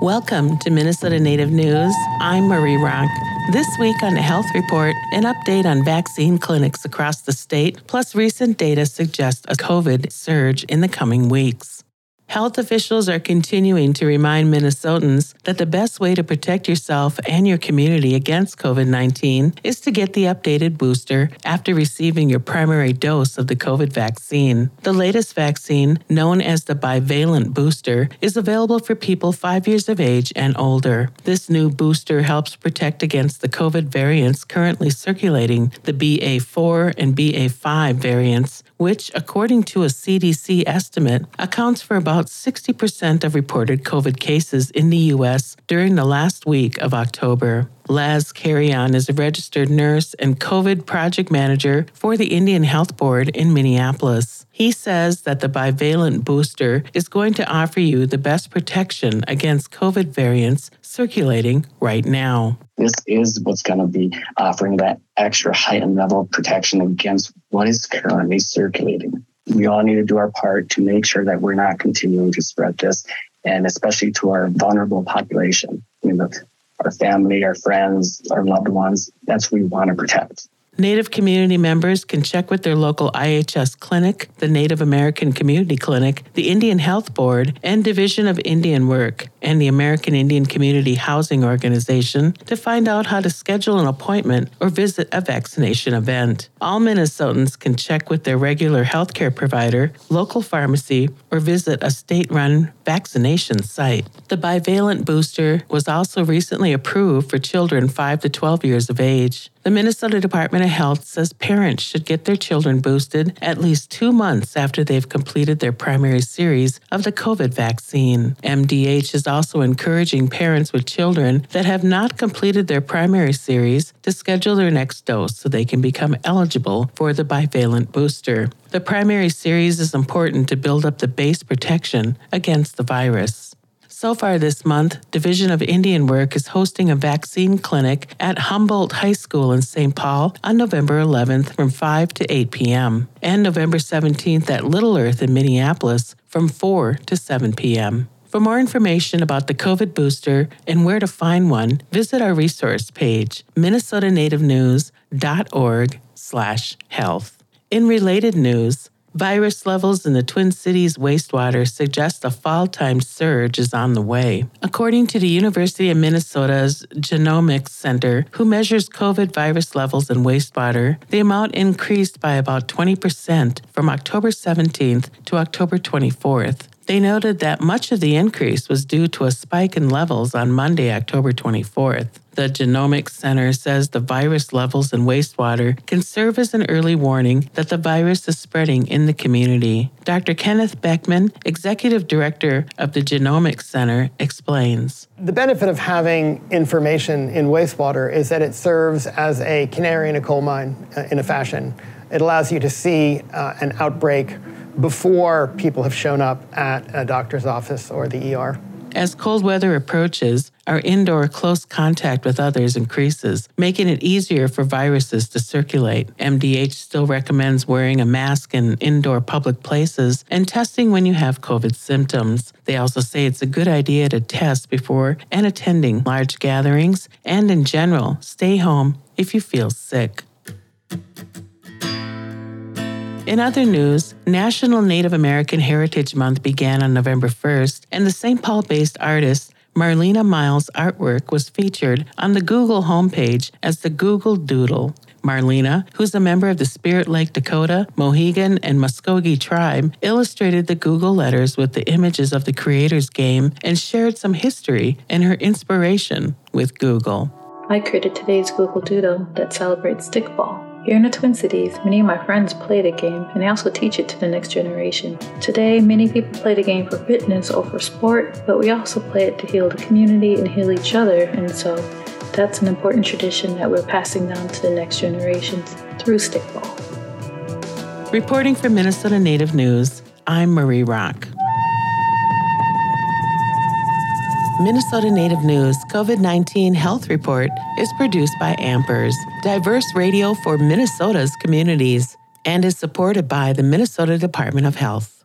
Welcome to Minnesota Native News. I'm Marie Rock. This week on the Health Report, an update on vaccine clinics across the state, plus recent data suggests a COVID surge in the coming weeks. Health officials are continuing to remind Minnesotans that the best way to protect yourself and your community against COVID 19 is to get the updated booster after receiving your primary dose of the COVID vaccine. The latest vaccine, known as the bivalent booster, is available for people five years of age and older. This new booster helps protect against the COVID variants currently circulating, the BA4 and BA5 variants, which, according to a CDC estimate, accounts for about 60% of reported COVID cases in the U.S. during the last week of October. Laz Carrion is a registered nurse and COVID project manager for the Indian Health Board in Minneapolis. He says that the bivalent booster is going to offer you the best protection against COVID variants circulating right now. This is what's going to be offering that extra heightened level of protection against what is currently circulating. We all need to do our part to make sure that we're not continuing to spread this, and especially to our vulnerable population. You know, our family, our friends, our loved ones. That's who we want to protect. Native community members can check with their local IHS clinic, the Native American Community Clinic, the Indian Health Board, and Division of Indian Work, and the American Indian Community Housing Organization to find out how to schedule an appointment or visit a vaccination event. All Minnesotans can check with their regular healthcare provider, local pharmacy, or visit a state run vaccination site. The bivalent booster was also recently approved for children 5 to 12 years of age. The Minnesota Department Health says parents should get their children boosted at least two months after they've completed their primary series of the COVID vaccine. MDH is also encouraging parents with children that have not completed their primary series to schedule their next dose so they can become eligible for the bivalent booster. The primary series is important to build up the base protection against the virus. So far this month, Division of Indian Work is hosting a vaccine clinic at Humboldt High School in St. Paul on November 11th from 5 to 8 p.m. and November 17th at Little Earth in Minneapolis from 4 to 7 p.m. For more information about the COVID booster and where to find one, visit our resource page, minnesotanativenews.org/health. In related news, Virus levels in the Twin Cities wastewater suggest a fall time surge is on the way. According to the University of Minnesota's Genomics Center, who measures COVID virus levels in wastewater, the amount increased by about 20% from October 17th to October 24th. They noted that much of the increase was due to a spike in levels on Monday, October 24th. The Genomics Center says the virus levels in wastewater can serve as an early warning that the virus is spreading in the community. Dr. Kenneth Beckman, Executive Director of the Genomics Center, explains. The benefit of having information in wastewater is that it serves as a canary in a coal mine uh, in a fashion. It allows you to see uh, an outbreak before people have shown up at a doctor's office or the ER. As cold weather approaches, our indoor close contact with others increases, making it easier for viruses to circulate. MDH still recommends wearing a mask in indoor public places and testing when you have COVID symptoms. They also say it's a good idea to test before and attending large gatherings, and in general, stay home if you feel sick. In other news, National Native American Heritage Month began on November 1st, and the St. Paul based artist Marlena Myles' artwork was featured on the Google homepage as the Google Doodle. Marlena, who's a member of the Spirit Lake Dakota, Mohegan, and Muscogee tribe, illustrated the Google letters with the images of the creator's game and shared some history and her inspiration with Google. I created today's Google Doodle that celebrates stickball. Here in the Twin Cities, many of my friends play the game and I also teach it to the next generation. Today, many people play the game for fitness or for sport, but we also play it to heal the community and heal each other, and so that's an important tradition that we're passing down to the next generations through stickball. Reporting for Minnesota Native News, I'm Marie Rock. Minnesota Native News COVID 19 Health Report is produced by Ampers, diverse radio for Minnesota's communities, and is supported by the Minnesota Department of Health.